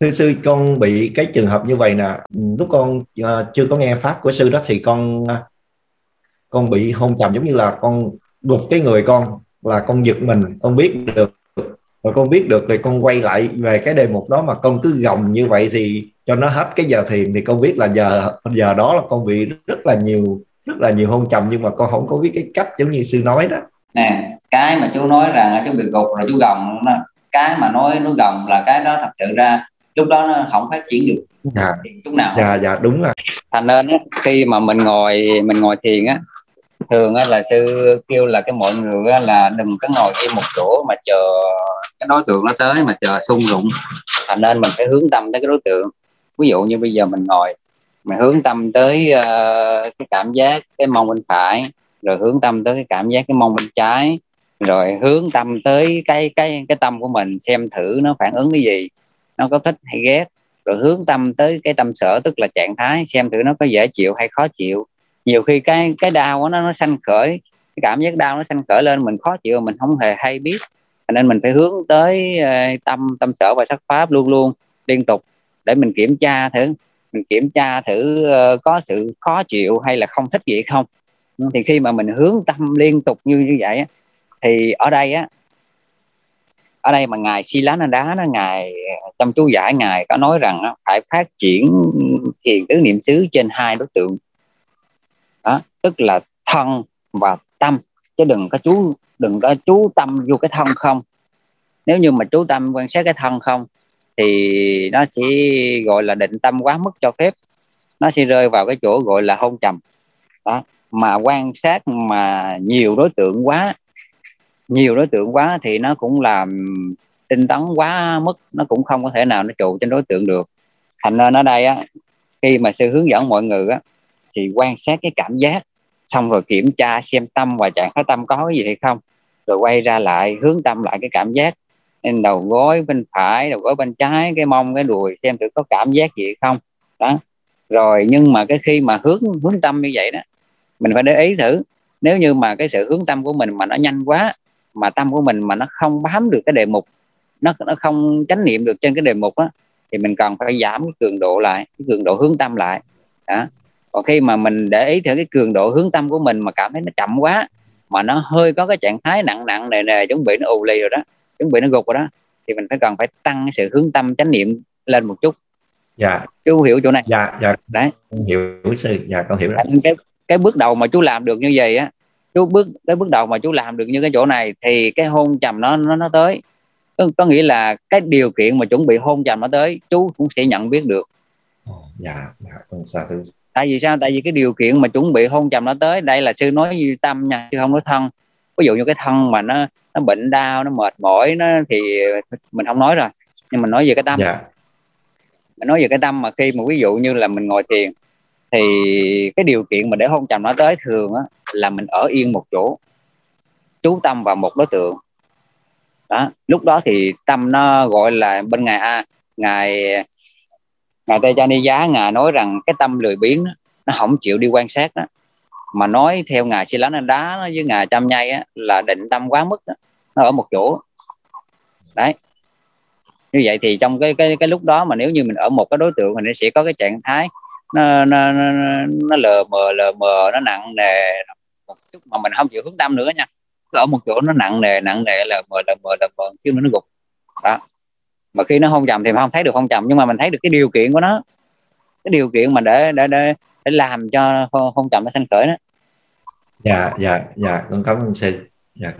thưa sư con bị cái trường hợp như vậy nè. Lúc con uh, chưa có nghe pháp của sư đó thì con uh, con bị hôn trầm giống như là con đục cái người con là con giật mình con biết được. Rồi con biết được rồi con quay lại về cái đề mục đó mà con cứ gồng như vậy thì cho nó hết cái giờ thiền thì con biết là giờ giờ đó là con bị rất là nhiều rất là nhiều hôn trầm nhưng mà con không có biết cái cách giống như sư nói đó. Nè cái mà chú nói rằng chú bị gục rồi chú gồng đó, cái mà nói nó gồng là cái đó thật sự ra lúc đó nó không phát triển được. Dạ. Chút nào. Dạ dạ đúng rồi. Thành nên á, khi mà mình ngồi mình ngồi thiền á thường á, là sư kêu là cái mọi người á, là đừng có ngồi im một chỗ mà chờ cái đối tượng nó tới mà chờ sung rụng thành nên mình phải hướng tâm tới cái đối tượng. Ví dụ như bây giờ mình ngồi mình hướng tâm tới uh, cái cảm giác cái mông bên phải rồi hướng tâm tới cái cảm giác cái mông bên trái rồi hướng tâm tới cái cái cái tâm của mình xem thử nó phản ứng cái gì nó có thích hay ghét. Rồi hướng tâm tới cái tâm sở, tức là trạng thái, xem thử nó có dễ chịu hay khó chịu. Nhiều khi cái cái đau nó nó sanh khởi. Cái cảm giác đau nó sanh khởi lên, mình khó chịu, mình không hề hay biết. Nên mình phải hướng tới ờ, tâm tâm sở và sắc pháp luôn luôn, liên tục, để mình kiểm tra thử. Mình kiểm tra thử ờ, có sự khó chịu hay là không thích gì không. Thì khi mà mình hướng tâm liên tục như như vậy thì ở đây á ở đây mà ngài si lá đá nó ngài ờ, trong chú giải, ngài có nói rằng phải phát triển thiền tứ niệm xứ trên hai đối tượng. Đó, tức là thân và tâm. Chứ đừng có chú, đừng có chú tâm vô cái thân không. Nếu như mà chú tâm quan sát cái thân không, thì nó sẽ gọi là định tâm quá mức cho phép. Nó sẽ rơi vào cái chỗ gọi là hôn trầm. Đó, mà quan sát mà nhiều đối tượng quá nhiều đối tượng quá thì nó cũng làm tinh tấn quá mức, nó cũng không có thể nào nó trụ trên đối tượng được. Thành nên ở đây á, khi mà sư hướng dẫn mọi người á, thì quan sát cái cảm giác, xong rồi kiểm tra xem tâm và trạng thái tâm có cái gì hay không, rồi quay ra lại hướng tâm lại cái cảm giác. Nên đầu gối bên phải, đầu gối bên trái, cái mông, cái đùi xem thử có cảm giác gì hay không. Đó. Rồi nhưng mà cái khi mà hướng hướng tâm như vậy đó, mình phải để ý thử. Nếu như mà cái sự hướng tâm của mình mà nó nhanh quá mà tâm của mình mà nó không bám được cái đề mục nó nó không chánh niệm được trên cái đề mục á thì mình cần phải giảm cái cường độ lại cái cường độ hướng tâm lại. Đó. Còn khi mà mình để ý theo cái cường độ hướng tâm của mình mà cảm thấy nó chậm quá mà nó hơi có cái trạng thái nặng nặng nề nề chuẩn bị nó ù lì rồi đó chuẩn bị nó gục rồi đó thì mình phải cần phải tăng cái sự hướng tâm chánh niệm lên một chút. Dạ. Chú hiểu chỗ này. Dạ dạ. Đấy. Con hiểu sư dạ con hiểu rồi. cái cái bước đầu mà chú làm được như vậy á chú bước cái bước đầu mà chú làm được như cái chỗ này thì cái hôn trầm nó nó nó tới. Có, có nghĩa là cái điều kiện mà chuẩn bị hôn trầm nó tới chú cũng sẽ nhận biết được. Dạ dạ thứ tại vì sao? Tại vì cái điều kiện mà chuẩn bị hôn trầm nó tới đây là sư nói như tâm nha chứ không nói thân. Ví dụ như cái thân mà nó nó bệnh đau nó mệt mỏi nó thì mình không nói rồi. Nhưng mình nói về cái tâm. Dạ. Mình nói về cái tâm mà khi mà ví dụ như là mình ngồi thiền thì cái điều kiện mà để hôn trầm nó tới thường á, là mình ở yên một chỗ chú tâm vào một đối tượng. Đó lúc đó thì tâm nó gọi là bên ngài a ngài ngài tây cha ni giá ngài nói rằng cái tâm lười biếng đó, nó không chịu đi quan sát đó. Mà nói theo ngài si lánh đá với ngài trăm nhây á, là định tâm quá mức đó. nó ở một chỗ. Đấy. Như vậy thì trong cái cái cái lúc đó mà nếu như mình ở một cái đối tượng thì nó sẽ có cái trạng thái nó nó nó, nó lờ mờ lờ mờ nó nặng nề. Một chút mà mình không chịu hướng tâm nữa nha. Ở một chỗ nó nặng nề nặng nề lờ mờ lờ mờ lờ mờ chứ nó gục. Đó. Mà khi nó không trầm thì không thấy được không trầm nhưng mà mình thấy được cái điều kiện của nó. Cái điều kiện mà để để để, để làm cho không trầm nó sanh khởi đó. Dạ dạ dạ. Con cảm ơn sư. Dạ.